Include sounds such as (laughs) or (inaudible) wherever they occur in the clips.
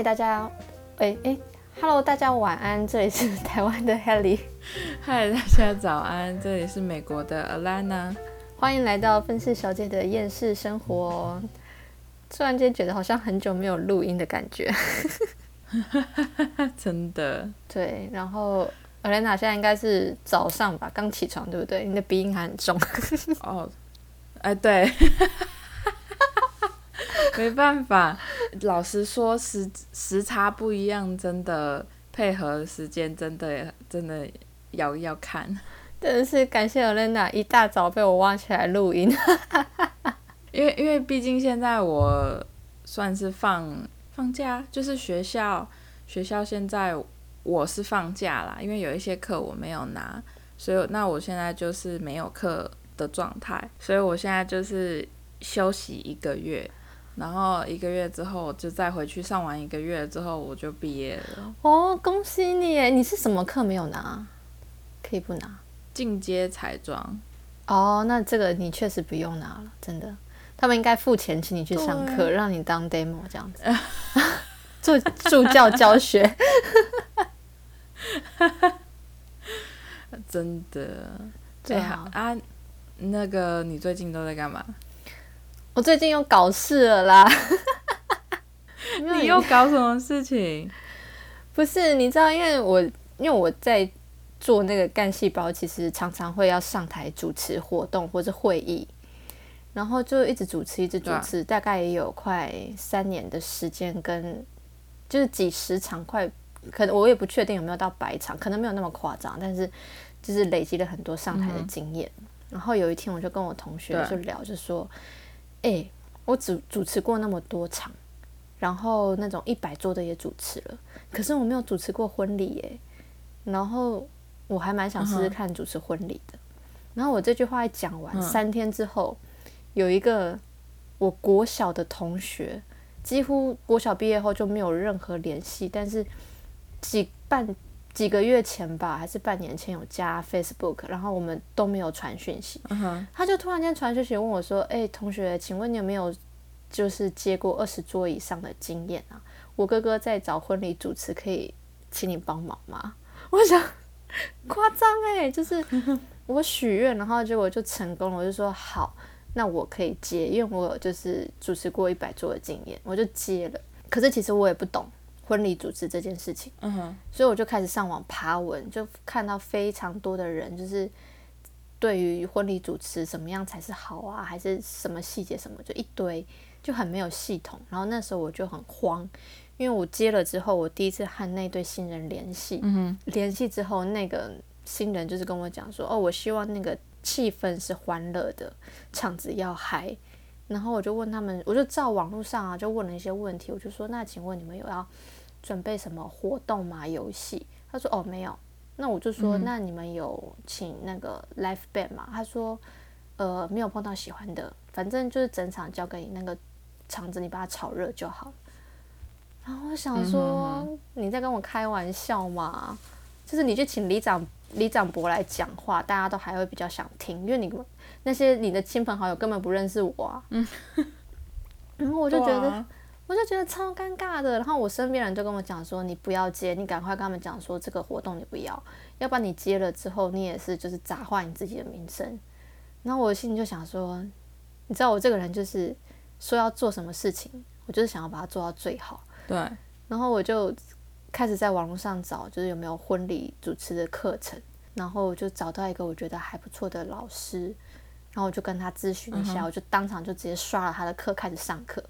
嗨，大家，哎哎，Hello，大家晚安，这里是 (laughs) 台湾的 Helly，嗨，大家早安，这里是美国的 Alana，欢迎来到分饰小姐的厌世生活。突然间觉得好像很久没有录音的感觉，(laughs) 真的。对，然后 Alana 现在应该是早上吧，刚起床，对不对？你的鼻音还很重。哦，哎，对。(laughs) (laughs) 没办法，老实说，时时差不一样，真的配合时间，真的真的要要看。真的是感谢 Elena 一大早被我挖起来录音，(laughs) 因为因为毕竟现在我算是放放假，就是学校学校现在我是放假啦，因为有一些课我没有拿，所以那我现在就是没有课的状态，所以我现在就是休息一个月。然后一个月之后就再回去上完一个月之后我就毕业了。哦，恭喜你！诶，你是什么课没有拿？可以不拿？进阶彩妆。哦，那这个你确实不用拿了，真的。他们应该付钱请你去上课，让你当 demo 这样子，(laughs) 做助教教学。(laughs) 真的。最好啊，那个你最近都在干嘛？我最近又搞事了啦！(laughs) 你又搞什么事情？不是，你知道，因为我因为我在做那个干细胞，其实常常会要上台主持活动或者会议，然后就一直主持，一直主持，大概也有快三年的时间，跟就是几十场，快可能我也不确定有没有到百场，可能没有那么夸张，但是就是累积了很多上台的经验。然后有一天，我就跟我同学就聊，就说。哎，我主主持过那么多场，然后那种一百桌的也主持了，可是我没有主持过婚礼耶。然后我还蛮想试试看主持婚礼的。然后我这句话一讲完，三天之后，有一个我国小的同学，几乎国小毕业后就没有任何联系，但是几半。几个月前吧，还是半年前有加 Facebook，然后我们都没有传讯息。他就突然间传讯息问我说：“哎，同学，请问你有没有就是接过二十桌以上的经验啊？我哥哥在找婚礼主持，可以请你帮忙吗？” (laughs) 我想夸张哎，就是 (laughs) 我许愿，然后结果就成功了。我就说好，那我可以接，因为我就是主持过一百桌的经验，我就接了。可是其实我也不懂。婚礼主持这件事情，嗯哼，所以我就开始上网爬文，就看到非常多的人，就是对于婚礼主持怎么样才是好啊，还是什么细节什么，就一堆，就很没有系统。然后那时候我就很慌，因为我接了之后，我第一次和那对新人联系，嗯哼，联系之后，那个新人就是跟我讲说，哦，我希望那个气氛是欢乐的，场子要嗨。然后我就问他们，我就照网络上啊，就问了一些问题，我就说，那请问你们有要？准备什么活动嘛？游戏？他说哦没有。那我就说那你们有请那个 l i f e band 吗？他说呃没有碰到喜欢的，反正就是整场交给你那个场子，你把它炒热就好。然后我想说你在跟我开玩笑吗？就是你去请李长李长博来讲话，大家都还会比较想听，因为你那些你的亲朋好友根本不认识我啊。嗯。然后我就觉得。我就觉得超尴尬的，然后我身边人就跟我讲说：“你不要接，你赶快跟他们讲说这个活动你不要，要不然你接了之后，你也是就是砸坏你自己的名声。”然后我心里就想说：“你知道我这个人就是说要做什么事情，我就是想要把它做到最好。”对。然后我就开始在网络上找，就是有没有婚礼主持的课程，然后我就找到一个我觉得还不错的老师，然后我就跟他咨询一下，我就当场就直接刷了他的课开始上课。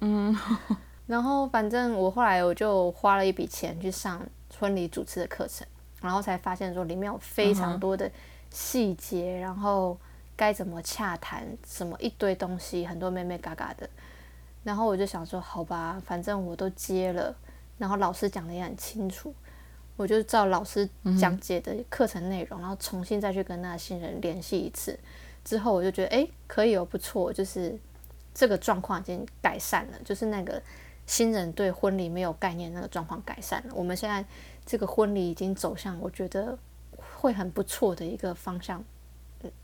嗯，(laughs) 然后反正我后来我就花了一笔钱去上婚礼主持的课程，然后才发现说里面有非常多的细节，然后该怎么洽谈，什么一堆东西，很多妹妹嘎嘎的。然后我就想说，好吧，反正我都接了，然后老师讲的也很清楚，我就照老师讲解的课程内容，然后重新再去跟那新人联系一次。之后我就觉得，哎，可以哦，不错，就是。这个状况已经改善了，就是那个新人对婚礼没有概念那个状况改善了。我们现在这个婚礼已经走向我觉得会很不错的一个方向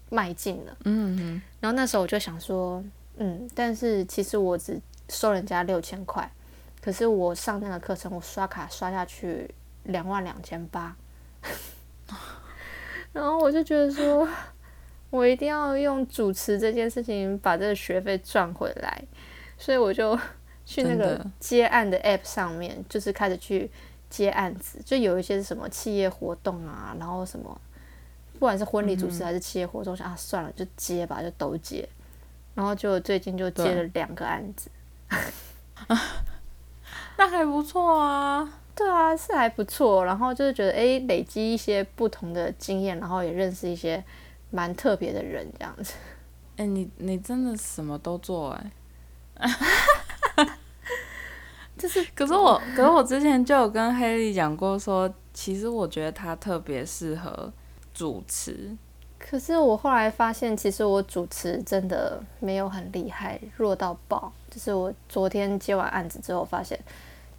迈进了。嗯嗯。然后那时候我就想说，嗯，但是其实我只收人家六千块，可是我上那个课程，我刷卡刷下去两万两千八，(laughs) 然后我就觉得说，我一定要用主持这件事情把这个学费赚回来，所以我就 (laughs) 去那个接案的 app 上面，就是开始去接案子，就有一些什么企业活动啊，然后什么，不管是婚礼主持还是企业活动，想啊算了就接吧，就都接，然后就最近就接了两个案子。(laughs) 那还不错啊，对啊，是还不错。然后就是觉得，哎，累积一些不同的经验，然后也认识一些蛮特别的人，这样子。哎，你你真的什么都做哎，(laughs) 就是。可是我，可是我之前就有跟黑莉讲过，说其实我觉得他特别适合主持。可是我后来发现，其实我主持真的没有很厉害，弱到爆。就是我昨天接完案子之后，发现。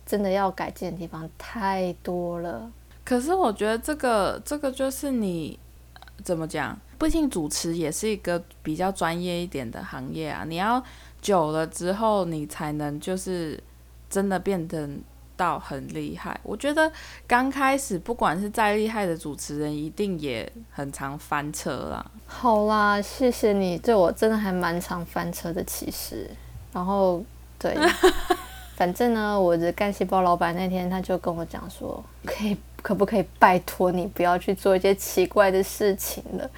真的要改进的地方太多了。可是我觉得这个这个就是你怎么讲？毕竟主持也是一个比较专业一点的行业啊。你要久了之后，你才能就是真的变得到很厉害。我觉得刚开始不管是再厉害的主持人，一定也很常翻车啦。好啦，谢谢你对我真的还蛮常翻车的，其实。然后对。(laughs) 反正呢，我的干细胞老板那天他就跟我讲说，可以可不可以拜托你不要去做一些奇怪的事情了，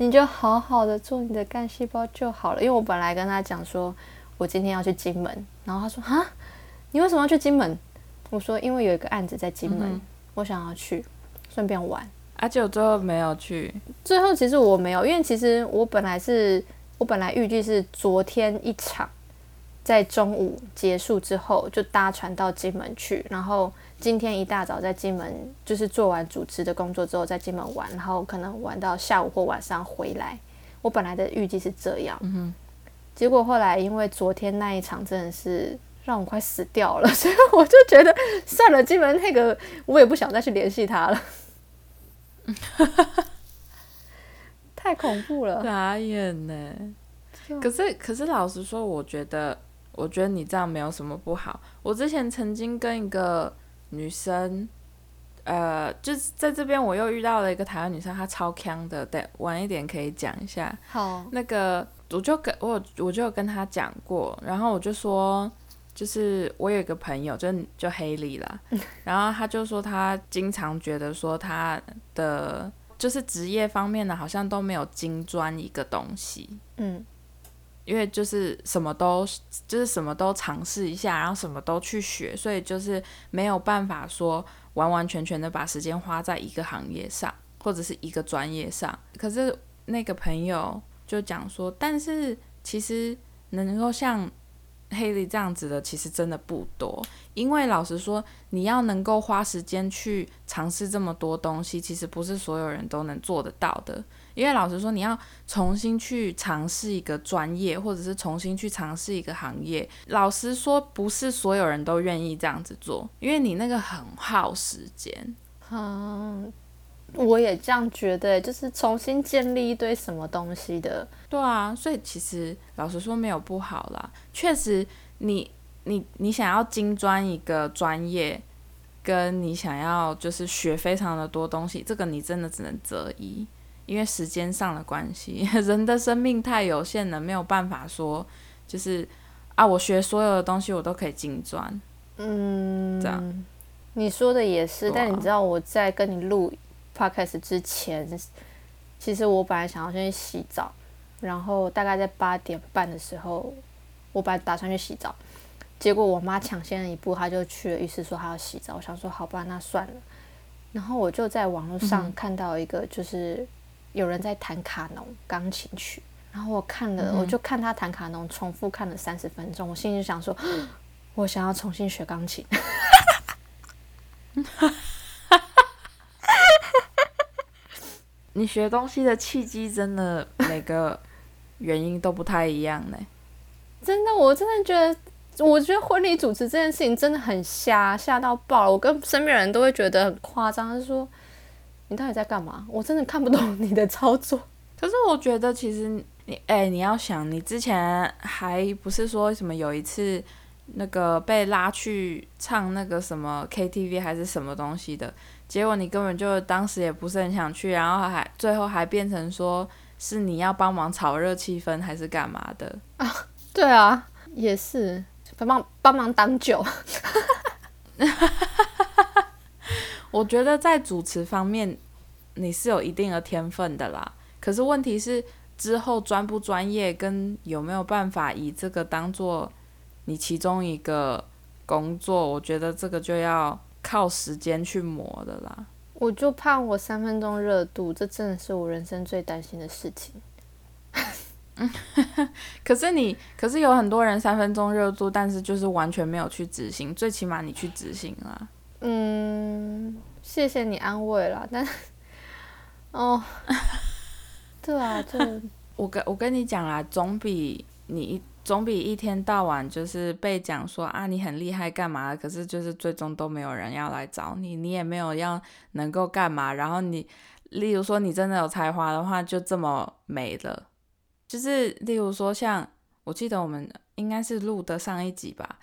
你就好好的做你的干细胞就好了。因为我本来跟他讲说，我今天要去金门，然后他说啊，你为什么要去金门？我说因为有一个案子在金门，我想要去顺便玩。而且我最后没有去，最后其实我没有，因为其实我本来是我本来预计是昨天一场。在中午结束之后，就搭船到金门去，然后今天一大早在金门就是做完主持的工作之后，在金门玩，然后可能玩到下午或晚上回来。我本来的预计是这样，嗯结果后来因为昨天那一场真的是让我快死掉了，(laughs) 所以我就觉得算了，金门那个我也不想再去联系他了，(laughs) 太恐怖了，傻眼呢。可是可是老实说，我觉得。我觉得你这样没有什么不好。我之前曾经跟一个女生，呃，就是在这边我又遇到了一个台湾女生，她超强的。对，晚一点可以讲一下。好，那个我就跟我我就跟她讲过，然后我就说，就是我有一个朋友，就就黑莉啦，(laughs) 然后他就说他经常觉得说他的就是职业方面的，好像都没有精专一个东西。嗯。因为就是什么都就是什么都尝试一下，然后什么都去学，所以就是没有办法说完完全全的把时间花在一个行业上或者是一个专业上。可是那个朋友就讲说，但是其实能够像。黑莉这样子的其实真的不多，因为老实说，你要能够花时间去尝试这么多东西，其实不是所有人都能做得到的。因为老实说，你要重新去尝试一个专业，或者是重新去尝试一个行业，老实说，不是所有人都愿意这样子做，因为你那个很耗时间。嗯。我也这样觉得，就是重新建立一堆什么东西的。对啊，所以其实老实说没有不好啦。确实，你你你想要精专一个专业，跟你想要就是学非常的多东西，这个你真的只能择一，因为时间上的关系，(laughs) 人的生命太有限了，没有办法说就是啊，我学所有的东西我都可以精专。嗯，这样你说的也是，但你知道我在跟你录。Podcast 之前，其实我本来想要先去洗澡，然后大概在八点半的时候，我本来打算去洗澡，结果我妈抢先了一步，她就去了浴室说她要洗澡。我想说好吧，那算了。然后我就在网络上看到一个，就是有人在弹卡农钢琴曲，然后我看了，我就看他弹卡农，重复看了三十分钟，我心里就想说，(gasps) 我想要重新学钢琴。(laughs) 你学东西的契机真的每个原因都不太一样呢。真的，我真的觉得，我觉得婚礼主持这件事情真的很瞎，瞎到爆了。我跟身边人都会觉得很夸张，是说你到底在干嘛？我真的看不懂你的操作。可是我觉得，其实你，哎，你要想，你之前还不是说什么有一次那个被拉去唱那个什么 KTV 还是什么东西的，结果你根本就当时也不是很想去，然后还最后还变成说是你要帮忙炒热气氛还是干嘛的啊？对啊，也是帮忙帮忙挡酒。(laughs) 我觉得在主持方面你是有一定的天分的啦，可是问题是之后专不专业跟有没有办法以这个当做你其中一个工作，我觉得这个就要靠时间去磨的啦。我就怕我三分钟热度，这真的是我人生最担心的事情。(laughs) 可是你，可是有很多人三分钟热度，但是就是完全没有去执行。最起码你去执行了。嗯，谢谢你安慰了，但哦，对啊，就 (laughs) 我跟我跟你讲啦，总比你总比一天到晚就是被讲说啊你很厉害干嘛，可是就是最终都没有人要来找你，你也没有要能够干嘛，然后你例如说你真的有才华的话，就这么没了。就是例如说，像我记得我们应该是录的上一集吧。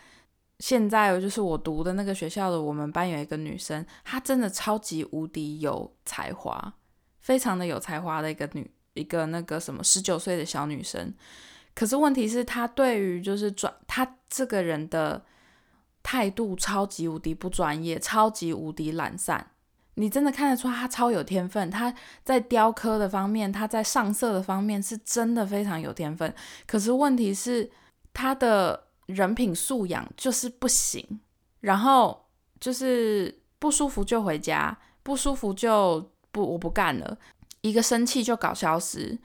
现在就是我读的那个学校的，我们班有一个女生，她真的超级无敌有才华，非常的有才华的一个女，一个那个什么十九岁的小女生。可是问题是，她对于就是专，她这个人的态度超级无敌不专业，超级无敌懒散。你真的看得出他超有天分，他在雕刻的方面，他在上色的方面是真的非常有天分。可是问题是他的人品素养就是不行，然后就是不舒服就回家，不舒服就不我不干了，一个生气就搞消失。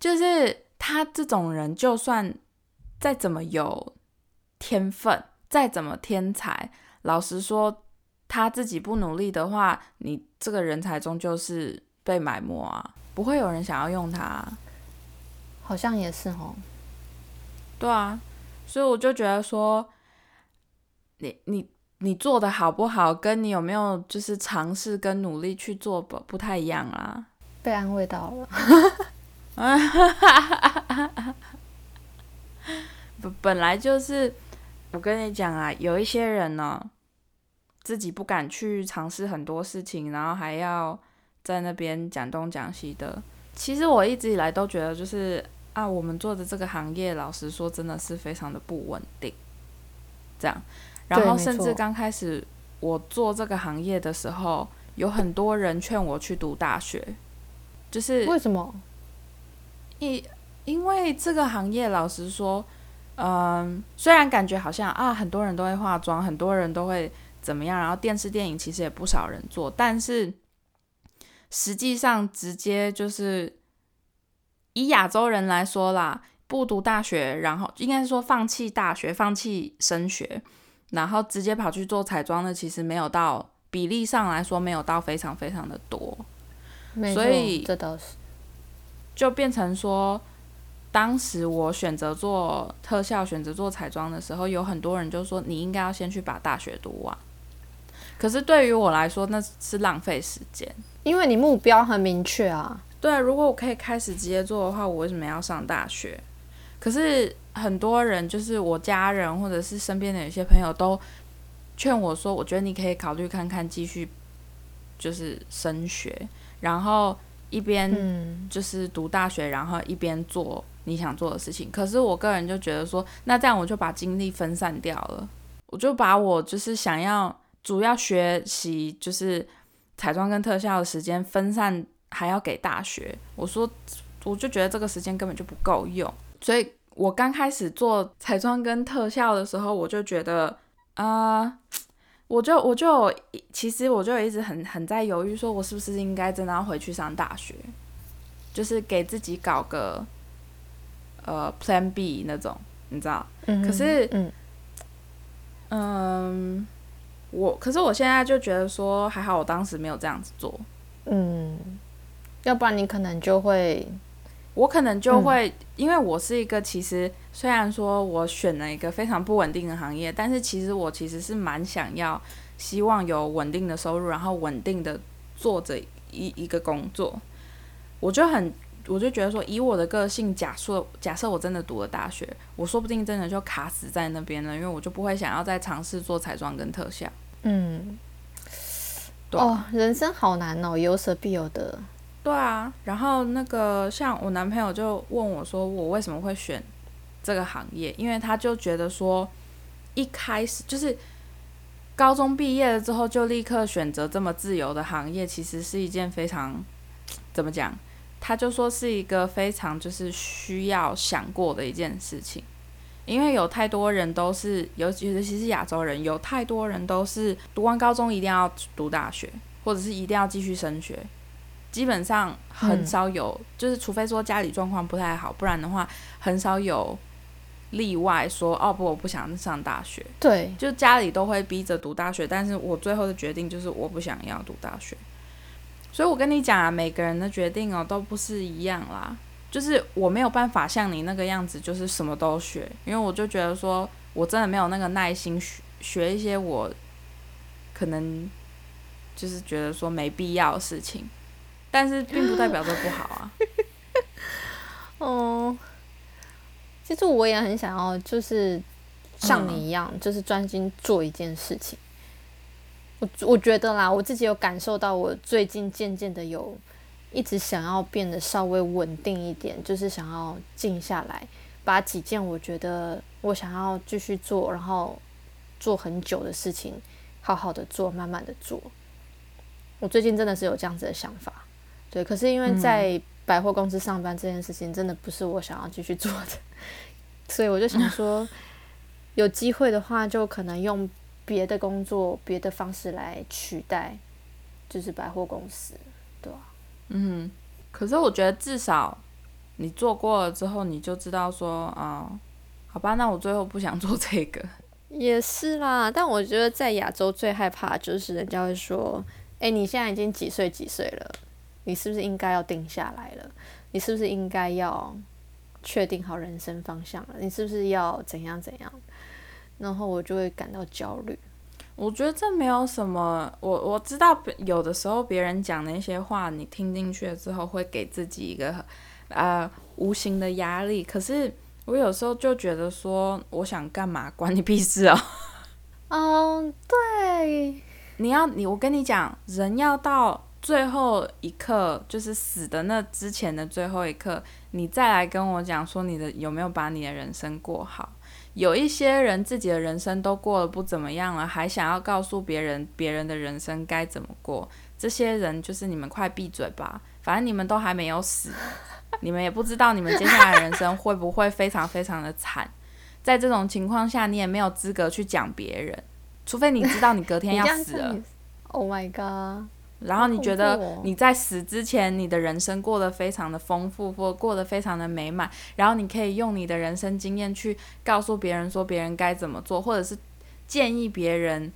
就是他这种人，就算再怎么有天分，再怎么天才，老实说。他自己不努力的话，你这个人才终究是被埋没啊，不会有人想要用他。好像也是哦。对啊，所以我就觉得说，你你你做的好不好，跟你有没有就是尝试跟努力去做不不太一样啦。被安慰到了。(laughs) 本本来就是，我跟你讲啊，有一些人呢。自己不敢去尝试很多事情，然后还要在那边讲东讲西的。其实我一直以来都觉得，就是啊，我们做的这个行业，老实说，真的是非常的不稳定。这样，然后甚至刚开始我做这个行业的时候，有很多人劝我去读大学，就是为什么？因因为这个行业，老实说，嗯，虽然感觉好像啊，很多人都会化妆，很多人都会。怎么样？然后电视电影其实也不少人做，但是实际上直接就是以亚洲人来说啦，不读大学，然后应该是说放弃大学、放弃升学，然后直接跑去做彩妆的，其实没有到比例上来说没有到非常非常的多。所以这倒是就变成说，当时我选择做特效、选择做彩妆的时候，有很多人就说你应该要先去把大学读完。可是对于我来说，那是浪费时间，因为你目标很明确啊。对，如果我可以开始直接做的话，我为什么要上大学？可是很多人，就是我家人或者是身边的有些朋友，都劝我说，我觉得你可以考虑看看继续就是升学，然后一边就是读大学，然后一边做你想做的事情。可是我个人就觉得说，那这样我就把精力分散掉了，我就把我就是想要。主要学习就是彩妆跟特效的时间分散，还要给大学。我说，我就觉得这个时间根本就不够用。所以我刚开始做彩妆跟特效的时候，我就觉得啊，我就我就其实我就一直很很在犹豫，说我是不是应该真的要回去上大学，就是给自己搞个呃 Plan B 那种，你知道？可是，嗯。我可是我现在就觉得说还好，我当时没有这样子做。嗯，要不然你可能就会，我可能就会，因为我是一个其实虽然说我选了一个非常不稳定的行业，但是其实我其实是蛮想要希望有稳定的收入，然后稳定的做着一一个工作。我就很我就觉得说，以我的个性，假设假设我真的读了大学，我说不定真的就卡死在那边了，因为我就不会想要再尝试做彩妆跟特效。嗯，对哦，人生好难哦，有舍必有得。对啊，然后那个像我男朋友就问我说，我为什么会选这个行业？因为他就觉得说，一开始就是高中毕业了之后就立刻选择这么自由的行业，其实是一件非常怎么讲？他就说是一个非常就是需要想过的一件事情，因为有太多人都是，尤其尤其是亚洲人，有太多人都是读完高中一定要读大学，或者是一定要继续升学。基本上很少有，就是除非说家里状况不太好，不然的话很少有例外说哦不，我不想上大学。对，就家里都会逼着读大学，但是我最后的决定就是我不想要读大学。所以我跟你讲啊，每个人的决定哦都不是一样啦。就是我没有办法像你那个样子，就是什么都学，因为我就觉得说我真的没有那个耐心学学一些我可能就是觉得说没必要的事情。但是并不代表这不好啊。(laughs) 哦，其实我也很想要，就是像你一样，就是专心做一件事情。我我觉得啦，我自己有感受到，我最近渐渐的有一直想要变得稍微稳定一点，就是想要静下来，把几件我觉得我想要继续做，然后做很久的事情，好好的做，慢慢的做。我最近真的是有这样子的想法。对，可是因为在百货公司上班这件事情，真的不是我想要继续做的，(laughs) 所以我就想说，有机会的话，就可能用别的工作、别的方式来取代，就是百货公司，对吧？嗯，可是我觉得至少你做过了之后，你就知道说，啊，好吧，那我最后不想做这个。也是啦，但我觉得在亚洲最害怕就是人家会说，哎，你现在已经几岁几岁了？你是不是应该要定下来了？你是不是应该要确定好人生方向了？你是不是要怎样怎样？然后我就会感到焦虑。我觉得这没有什么，我我知道有的时候别人讲那些话，你听进去了之后会给自己一个呃无形的压力。可是我有时候就觉得说，我想干嘛关你屁事哦！(laughs) 嗯，对，你要你我跟你讲，人要到。最后一刻，就是死的那之前的最后一刻，你再来跟我讲说你的有没有把你的人生过好？有一些人自己的人生都过得不怎么样了，还想要告诉别人别人的人生该怎么过？这些人就是你们快闭嘴吧！反正你们都还没有死，你们也不知道你们接下来人生会不会非常非常的惨。在这种情况下，你也没有资格去讲别人，除非你知道你隔天要死了。Oh my god！然后你觉得你在死之前，你的人生过得非常的丰富，或过得非常的美满，然后你可以用你的人生经验去告诉别人说别人该怎么做，或者是建议别人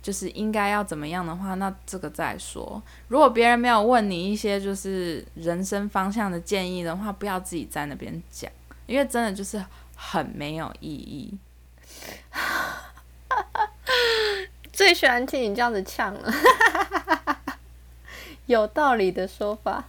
就是应该要怎么样的话，那这个再说。如果别人没有问你一些就是人生方向的建议的话，不要自己在那边讲，因为真的就是很没有意义。(laughs) 最喜欢听你这样子呛了。有道理的说法，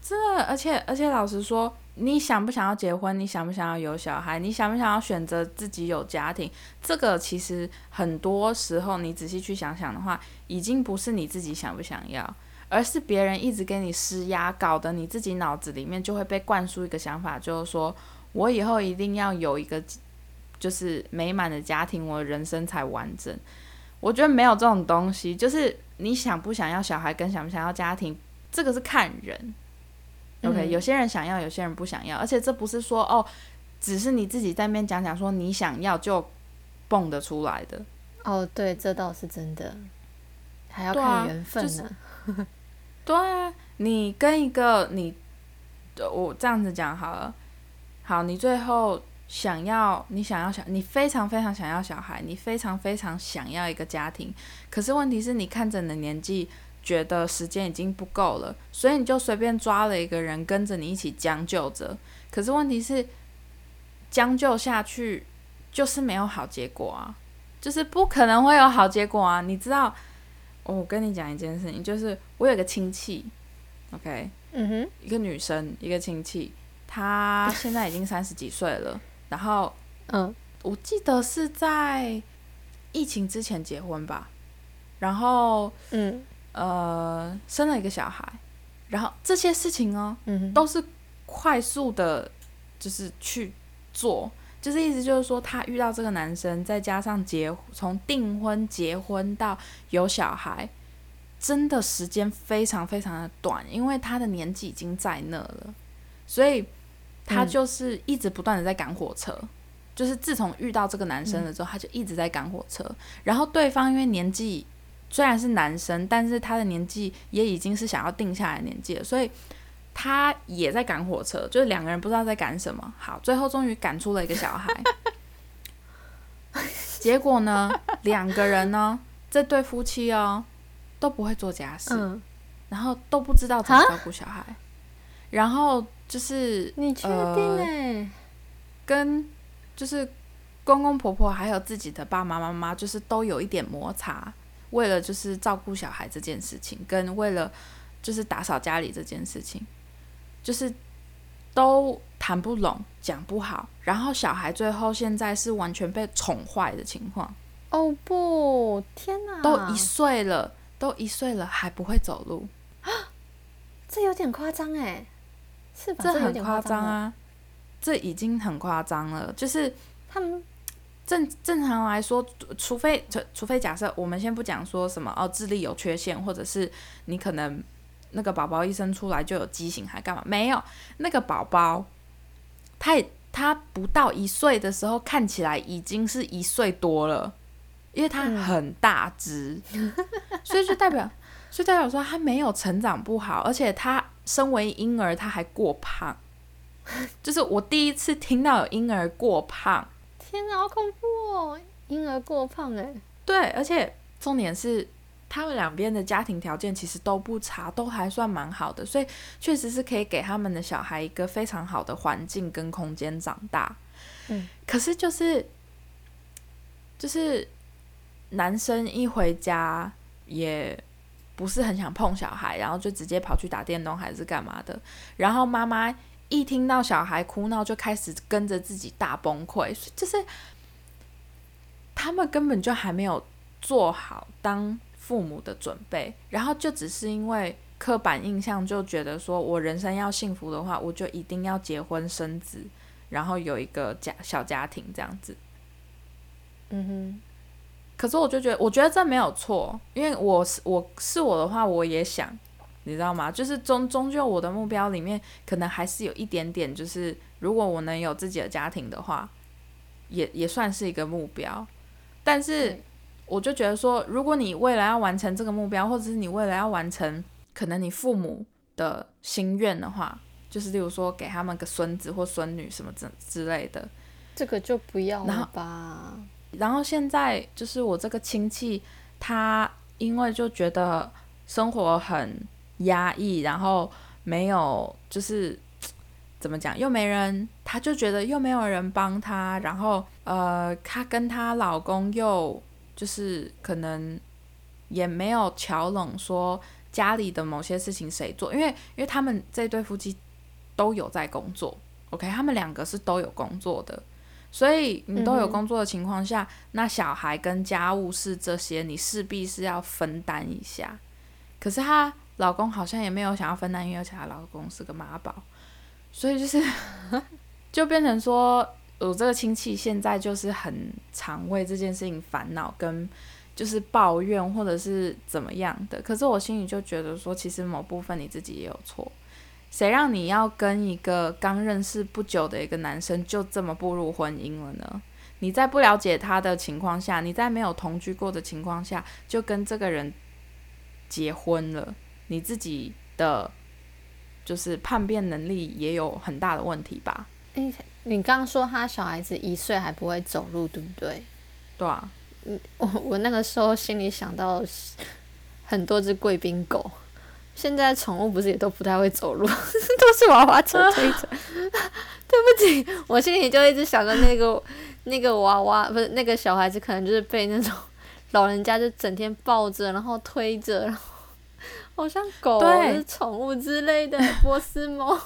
真的，而且而且，老实说，你想不想要结婚？你想不想要有小孩？你想不想要选择自己有家庭？这个其实很多时候，你仔细去想想的话，已经不是你自己想不想要，而是别人一直给你施压，搞得你自己脑子里面就会被灌输一个想法，就是说我以后一定要有一个就是美满的家庭，我人生才完整。我觉得没有这种东西，就是你想不想要小孩，跟想不想要家庭，这个是看人。OK，有些人想要，有些人不想要，而且这不是说哦，只是你自己在面讲讲说你想要就蹦得出来的。哦，对，这倒是真的，还要看缘分呢。(laughs) 对啊，你跟一个你，我这样子讲好了，好，你最后。想要你想要小，你非常非常想要小孩，你非常非常想要一个家庭。可是问题是你看着你的年纪，觉得时间已经不够了，所以你就随便抓了一个人跟着你一起将就着。可是问题是，将就下去就是没有好结果啊，就是不可能会有好结果啊。你知道，我跟你讲一件事情，就是我有个亲戚，OK，嗯哼，一个女生，一个亲戚，她现在已经三十几岁了，然后嗯。我记得是在疫情之前结婚吧，然后嗯。呃生了一个小孩，然后这些事情哦嗯，都是快速的，就是去做，就是意思就是说，她遇到这个男生，再加上结从订婚、结婚到有小孩，真的时间非常非常的短，因为他的年纪已经在那了，所以她嗯就是一直不断的在赶火车。就是自从遇到这个男生了之后，他就一直在赶火车。然后对方因为年纪虽然是男生，但是他的年纪也已经是想要定下来的年纪了，所以他也在赶火车，就是两个人不知道在赶什么。好，最后终于赶出了一个小孩。结果呢，两个人呢，这对夫妻哦都不会做家事，嗯，然后都不知道怎么照顾小孩，然后就是你确定呃哎？跟就是公公婆婆还有自己的爸爸妈妈，就是都有一点摩擦，为了就是照顾小孩这件事情，跟为了就是打扫家里这件事情，就是都谈不拢，讲不好，然后小孩最后现在是完全被宠坏的情况，哦不，天哪，都一岁了，都一岁了还不会走路，这有点夸张哎，是吧？这很。夸张啊，这已经很夸张了，就是。他们正正常来说，除非除除非假设我们先不讲说什么哦智力有缺陷，或者是你可能那个宝宝一生出来就有畸形，还干嘛？没有，那个宝宝他也他不到一岁的时候，看起来已经是一岁多了，因为他嗯很大只，(laughs) 所以就代表，所以代表说他没有成长不好，而且他身为婴儿他还过胖，(laughs) 就是我第一次听到有婴儿过胖。天哪，好恐怖哦！婴儿过胖哎，对，而且重点是他们两边的家庭条件其实都不差，都还算蛮好的，所以确实是可以给他们的小孩一个非常好的环境跟空间长大。嗯，可是就是就是男生一回家也不是很想碰小孩，然后就直接跑去打电动还是干嘛的，然后妈妈。一听到小孩哭闹，就开始跟着自己大崩溃，就是他们根本就还没有做好当父母的准备，然后就只是因为刻板印象，就觉得说我人生要幸福的话，我就一定要结婚生子，然后有一个家小家庭这样子。嗯哼，可是我就觉得，我觉得这没有错，因为我是我是我的话，我也想，你知道吗？就是终终究我的目标里面，可能还是有一点点，就是如果我能有自己的家庭的话，也也算是一个目标。但是我就觉得说，如果你未来要完成这个目标，或者是你未来要完成可能你父母的心愿的话，就是例如说给他们个孙子或孙女什么之之类的，这个就不要了吧？然后现在就是我这个亲戚，他因为就觉得生活很压抑，然后没有就是 (tsk) 怎么讲，又没人，他就觉得又没有人帮他，然后呃，她跟她老公又就是可能也没有瞧拢说家里的某些事情谁做，因为因为他们这对夫妻都有在工作，OK，他们两个是都有工作的。所以你都有工作的情况下，那小孩跟家务事这些，你势必是要分担一下。可是她老公好像也没有想要分担，因为而且她老公是个妈宝，所以就是 (laughs) 就变成说，我这个亲戚现在就是很常为这件事情烦恼，跟就是抱怨或者是怎么样的。可是我心里就觉得说，其实某部分你自己也有错。谁让你要跟一个刚认识不久的一个男生就这么步入婚姻了呢？你在不了解他的情况下，你在没有同居过的情况下，就跟这个人结婚了，你自己的就是叛变能力也有很大的问题吧？诶，你刚刚说他小孩子一岁还不会走路，对不对？对啊，我我那个时候心里想到很多只贵宾狗，现在宠物不是也都不太会走路，(laughs) 都是娃娃车推着。(laughs) 对不起，我心里就一直想着那个那个娃娃，不是那个小孩子，可能就是被那种老人家就整天抱着，然后推着，然后好像狗，对是宠物之类的波斯猫。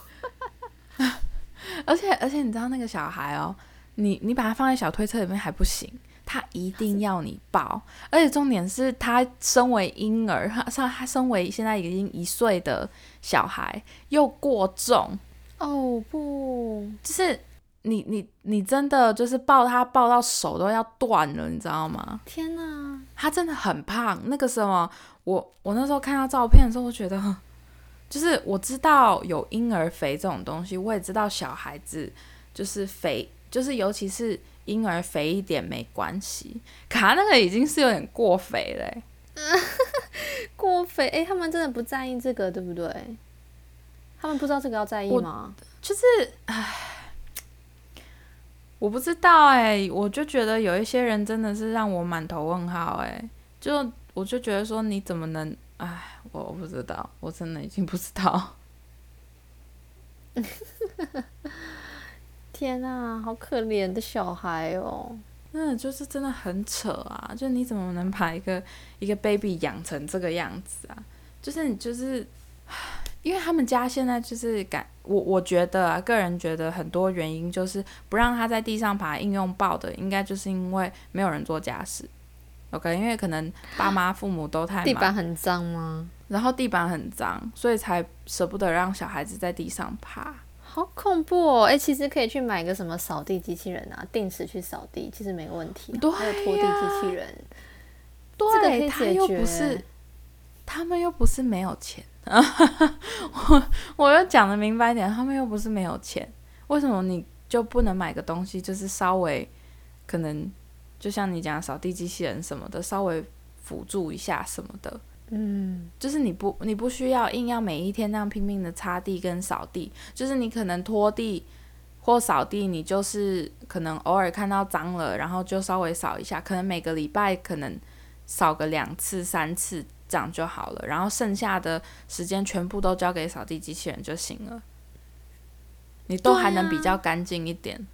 (laughs) 而且而且你知道那个小孩哦，你你把它放在小推车里面还不行，他一定要你抱。而且重点是他身为婴儿，(laughs) 他他他身为现在已经一岁的小孩，又过重，哦不，就是你你你真的就是抱他抱到手都要断了，你知道吗？天哪！他真的很胖。那个什么，我我那时候看到照片的时候，我觉得，(laughs) 就是我知道有婴儿肥这种东西，我也知道小孩子就是肥，就是尤其是婴儿肥一点没关系。可他那个已经是有点过肥嘞欸、(laughs) 过肥，哎、他们真的不在意这个，对不对？他们不知道这个要在意吗？就是唉，我不知道哎、我就觉得有一些人真的是让我满头问号哎、就我就觉得说你怎么能唉，我我不知道，我真的已经不知道。(laughs) 天啊，好可怜的小孩哦！嗯就是真的很扯啊！就你怎么能把一个一个 baby 养成这个样子啊？就是你就是，因为他们家现在就是感我我觉得啊，个人觉得很多原因就是不让他在地上爬应用抱的，应该就是因为没有人做家事。OK，因为可能爸妈父母都太忙，地板很脏吗？然后地板很脏，所以才舍不得让小孩子在地上爬。好恐怖哦！哎、其实可以去买个什么扫地机器人啊，定时去扫地，其实没问题。对还有拖地机器人，这个可对，以他又解决不是，他们又不是没有钱，(laughs) 我我又讲的明白一点，他们又不是没有钱，为什么你就不能买个东西，就是稍微可能就像你讲扫地机器人什么的，稍微辅助一下什么的，嗯，就是你不你不需要硬要每一天那样拼命的擦地跟扫地，就是你可能拖地或扫地，你就是可能偶尔看到脏了，然后就稍微扫一下，可能每个礼拜可能扫个两次三次这样就好了，然后剩下的时间全部都交给扫地机器人就行了，你都还能比较干净一点，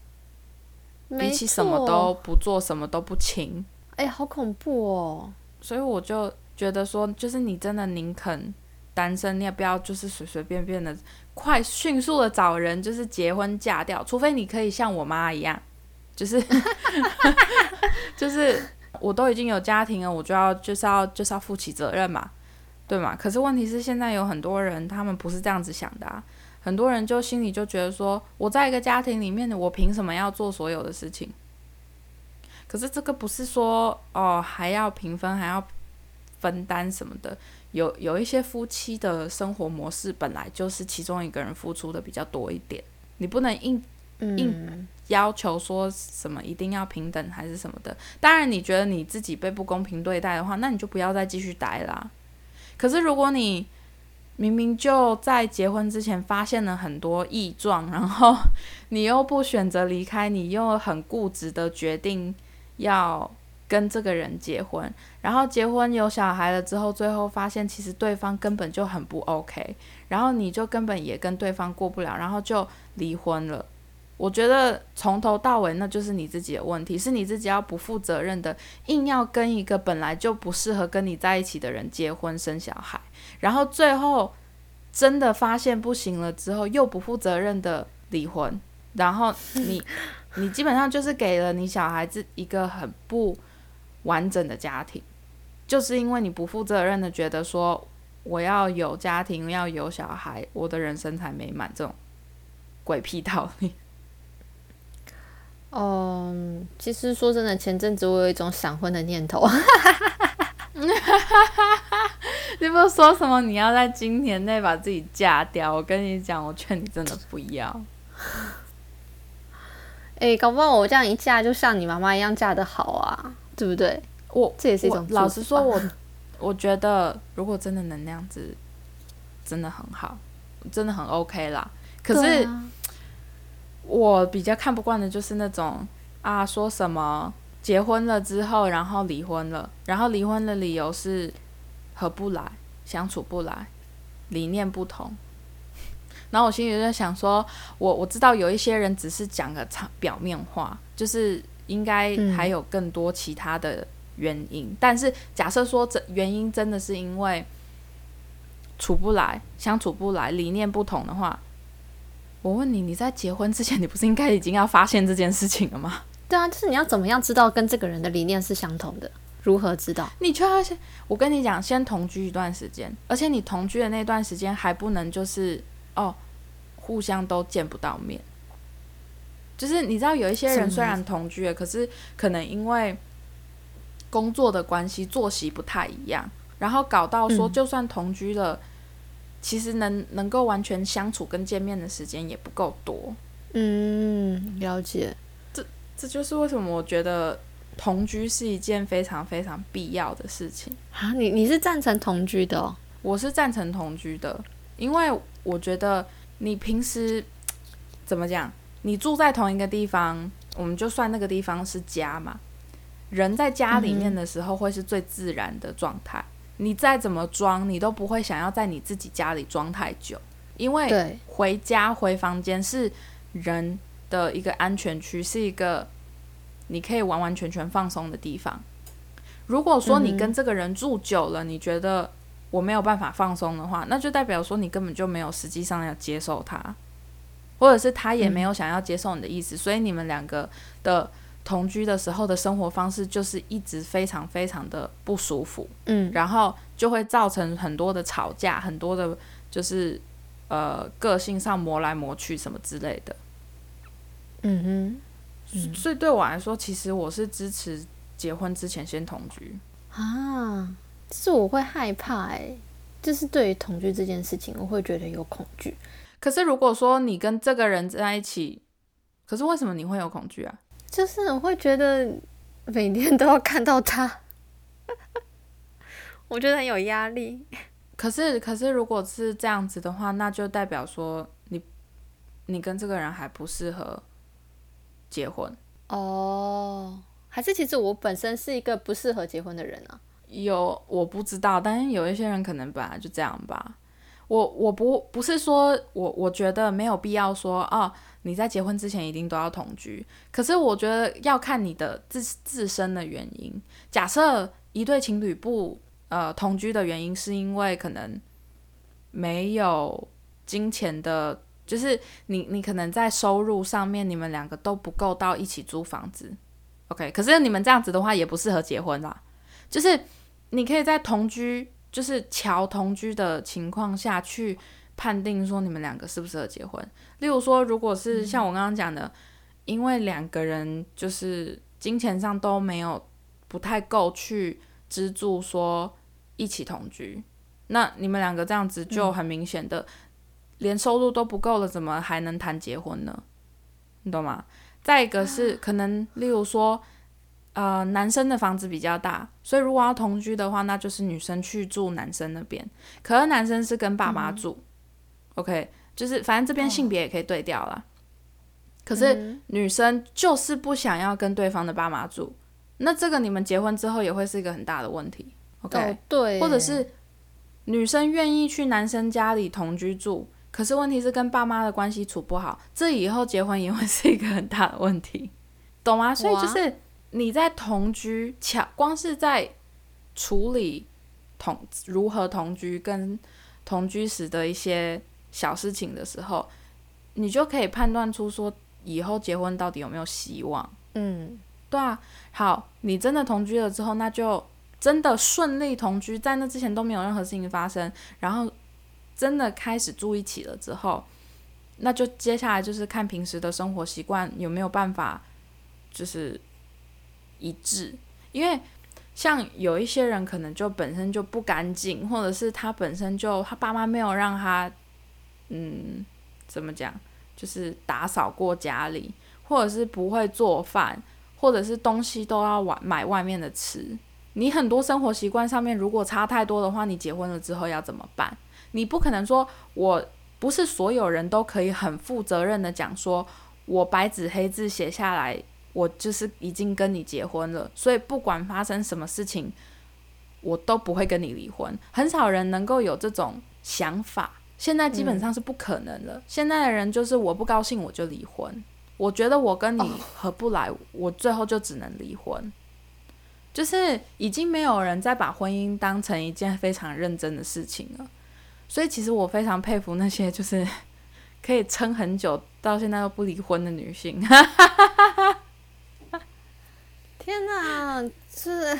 比起什么都不做，什么都不清。哎、好恐怖哦！所以我就觉得说，就是你真的宁肯单身，你也不要就是随随便便的快迅速的找人，就是结婚嫁掉，除非你可以像我妈一样，就是 (laughs) 就是我都已经有家庭了，我就要就是要就是要负起责任嘛，对嘛？可是问题是现在有很多人他们不是这样子想的啊。很多人就心里就觉得说，我在一个家庭里面，我凭什么要做所有的事情？可是这个不是说哦，还要平分，还要分担什么的。有有一些夫妻的生活模式本来就是其中一个人付出的比较多一点，你不能硬硬，要求说什么一定要平等还是什么的。当然，你觉得你自己被不公平对待的话，那你就不要再继续待啦。可是如果你明明就在结婚之前发现了很多异状，然后 (laughs) 你又不选择离开，你又很固执的决定要跟这个人结婚，然后结婚有小孩了之后，最后发现其实对方根本就很不 OK，然后你就根本也跟对方过不了，然后就离婚了。我觉得从头到尾那就是你自己的问题，是你自己要不负责任的，硬要跟一个本来就不适合跟你在一起的人结婚生小孩，然后最后真的发现不行了之后，又不负责任的离婚，然后你你基本上就是给了你小孩子一个很不完整的家庭，就是因为你不负责任的觉得说我要有家庭，要有小孩，我的人生才美满这种鬼屁道理。(laughs) 嗯，其实说真的，前阵子我有一种闪婚的念头。(laughs) 你不是说什么你要在今年内把自己嫁掉？我跟你讲，我劝你真的不要。(laughs) 哎、搞不好我这样一嫁就像你妈妈一样嫁得好啊，对不对？我这也是一种老实说，吧我我觉得如果真的能那样子，真的很好，真的很 OK 啦。可是啊我比较看不惯的就是那种啊，说什么结婚了之后，然后离婚了，然后离婚的理由是合不来、相处不来、理念不同。然后我心里就在想说，我我知道有一些人只是讲个场表面话，就是应该嗯还有更多其他的原因。但是假设说这原因真的是因为处不来，相处不来，理念不同的话，我问你，你在结婚之前，你不是应该已经要发现这件事情了吗？对啊，就是你要怎么样知道跟这个人的理念是相同的？如何知道？你就要先，我跟你讲，先同居一段时间，而且你同居的那段时间还不能就是哦，互相都见不到面。就是你知道，有一些人虽然同居了，可是可能因为工作的关系，作息不太一样，然后搞到说，就算同居了，其实能能够完全相处跟见面的时间也不够多。嗯，了解。这这就是为什么我觉得同居是一件非常非常必要的事情啊！你你是赞成同居的哦？我是赞成同居的，因为我觉得你平时怎么讲？你住在同一个地方，我们就算那个地方是家嘛。人在家里面的时候，会是最自然的状态。你再怎么装，你都不会想要在你自己家里装太久，因为回家回房间是人的一个安全区，是一个你可以完完全全放松的地方。如果说你跟这个人住久了，你觉得我没有办法放松的话，那就代表说你根本就没有实际上要接受他。或者是他也没有想要接受你的意思，所以你们两个的同居的时候的生活方式就是一直非常非常的不舒服，嗯，然后就会造成很多的吵架，很多的就是呃个性上磨来磨去什么之类的，嗯哼，所以对我来说，其实我是支持结婚之前先同居。啊，是我会害怕哎，就是对于同居这件事情，我会觉得有恐惧。可是如果说你跟这个人在一起，可是为什么你会有恐惧啊？就是我会觉得每天都要看到他，(laughs) 我觉得很有压力。可是，可是如果是这样子的话，那就代表说你你跟这个人还不适合结婚哦？还是其实我本身是一个不适合结婚的人啊？有我不知道，但是有一些人可能本来就这样吧。我我不不是说我我觉得没有必要说哦，你在结婚之前一定都要同居。可是我觉得要看你的自自身的原因。假设一对情侣不呃同居的原因是因为可能没有金钱的，就是你你可能在收入上面你们两个都不够到一起租房子。OK，可是你们这样子的话也不适合结婚啦。就是你可以在同居。就是桥同居的情况下去判定说你们两个适不适合结婚。例如说，如果是像我刚刚讲的，因为两个人就是金钱上都没有不太够去资助说一起同居，那你们两个这样子就很明显的连收入都不够了，怎么还能谈结婚呢？你懂吗？再一个是可能，例如说。呃，男生的房子比较大，所以如果要同居的话，那就是女生去住男生那边。可是男生是跟爸妈住，OK，就是反正这边性别也可以对调了。可是女生就是不想要跟对方的爸妈住，那这个你们结婚之后也会是一个很大的问题，OK？对，或者是女生愿意去男生家里同居住，可是问题是跟爸妈的关系处不好，这以后结婚也会是一个很大的问题，懂吗？所以就是。你在同居，巧光是在处理同如何同居跟同居时的一些小事情的时候，你就可以判断出说以后结婚到底有没有希望。嗯，对啊。好，你真的同居了之后，那就真的顺利同居，在那之前都没有任何事情发生，然后真的开始住一起了之后，那就接下来就是看平时的生活习惯有没有办法，就是。一致，因为像有一些人可能就本身就不干净，或者是他本身就他爸妈没有让他，嗯，怎么讲，就是打扫过家里，或者是不会做饭，或者是东西都要买买外面的吃。你很多生活习惯上面如果差太多的话，你结婚了之后要怎么办？你不可能说，我不是所有人都可以很负责任的讲说，我白纸黑字写下来。我就是已经跟你结婚了，所以不管发生什么事情，我都不会跟你离婚。很少人能够有这种想法，现在基本上是不可能了。现在的人就是我不高兴我就离婚，我觉得我跟你合不来，我最后就只能离婚。就是已经没有人再把婚姻当成一件非常认真的事情了。所以其实我非常佩服那些就是 (laughs) 可以撑很久到现在都不离婚的女性。(laughs) 天哪，是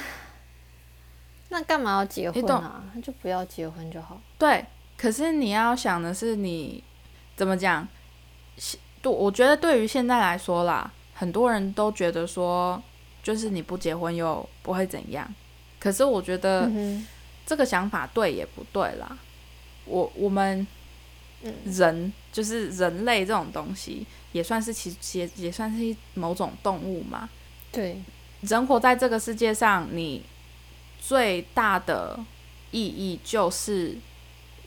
那干嘛要结婚啊？那就不要结婚就好。对，可是你要想的是，你怎么讲？对，我觉得对于现在来说啦，很多人都觉得说，就是你不结婚又不会怎样。可是我觉得这个想法对也不对啦。我我们人就是人类这种东西，也算是其实也也算是某种动物嘛。对。人活在这个世界上，你最大的意义就是，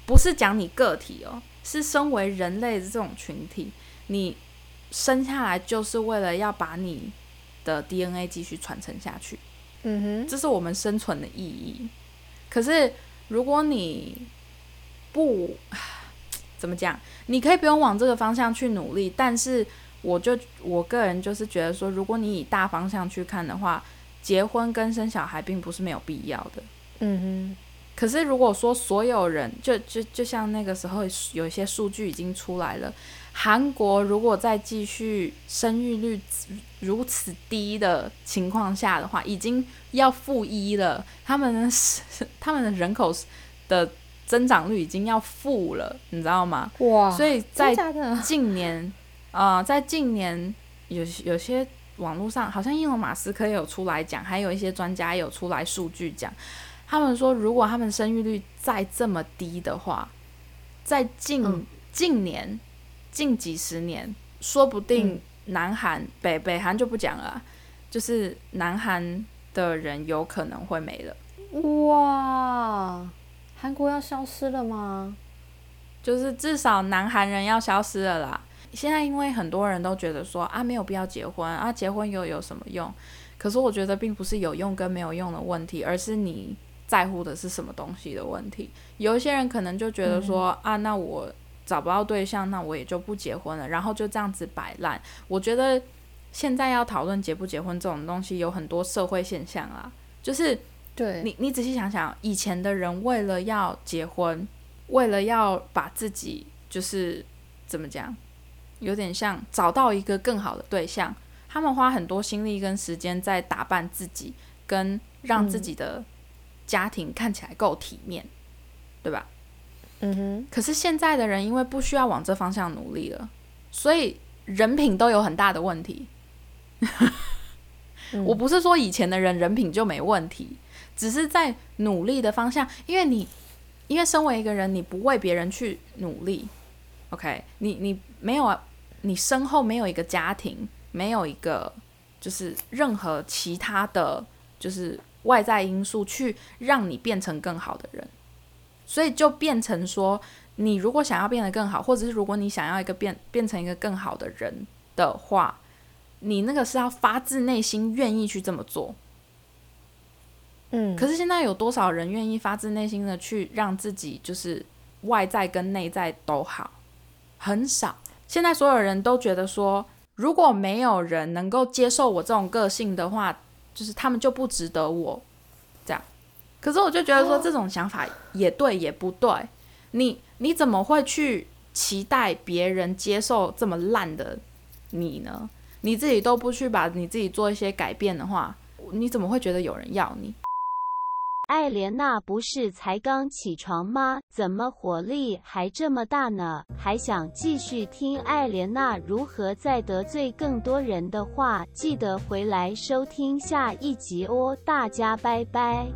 不是讲你个体哦，是身为人类的这种群体，你生下来就是为了要把你的 DNA 继续传承下去。嗯哼，这是我们生存的意义。可是如果你不 (sighs) 怎么讲，你可以不用往这个方向去努力，但是。我就我个人就是觉得说，如果你以大方向去看的话，结婚跟生小孩并不是没有必要的。嗯哼。可是如果说所有人，就就就像那个时候有一些数据已经出来了，韩国如果再继续生育率如此低的情况下的话，已经要负一了。他们他们的人口的增长率已经要负了，你知道吗？哇！所以在近年。呃，在近年有有些网络上，好像伊隆马斯克也有出来讲，还有一些专家也有出来数据讲，他们说如果他们生育率再这么低的话，在近近年近几十年，说不定南韩北北韩就不讲了，就是南韩的人有可能会没了。哇，韩国要消失了吗？就是至少南韩人要消失了啦。现在因为很多人都觉得说啊没有必要结婚啊结婚又有什么用？可是我觉得并不是有用跟没有用的问题，而是你在乎的是什么东西的问题。有一些人可能就觉得说啊那我找不到对象，那我也就不结婚了，然后就这样子摆烂。我觉得现在要讨论结不结婚这种东西，有很多社会现象啊，就是对你你仔细想想，以前的人为了要结婚，为了要把自己就是怎么讲？有点像找到一个更好的对象，他们花很多心力跟时间在打扮自己，跟让自己的家庭看起来够体面，对吧？嗯哼。可是现在的人因为不需要往这方向努力了，所以人品都有很大的问题。(laughs) 我不是说以前的人人品就没问题，只是在努力的方向，因为你因为身为一个人，你不为别人去努力。OK，你你没有，你身后没有一个家庭，没有一个就是任何其他的就是外在因素去让你变成更好的人，所以就变成说，你如果想要变得更好，或者是如果你想要一个变变成一个更好的人的话，你那个是要发自内心愿意去这么做。嗯，可是现在有多少人愿意发自内心的去让自己就是外在跟内在都好？很少，现在所有人都觉得说，如果没有人能够接受我这种个性的话，就是他们就不值得我这样。可是我就觉得说，这种想法也对也不对。你你怎么会去期待别人接受这么烂的你呢？你自己都不去把你自己做一些改变的话，你怎么会觉得有人要你？艾莲娜不是才刚起床吗？怎么火力还这么大呢？还想继续听艾莲娜如何再得罪更多人的话，记得回来收听下一集哦！大家拜拜。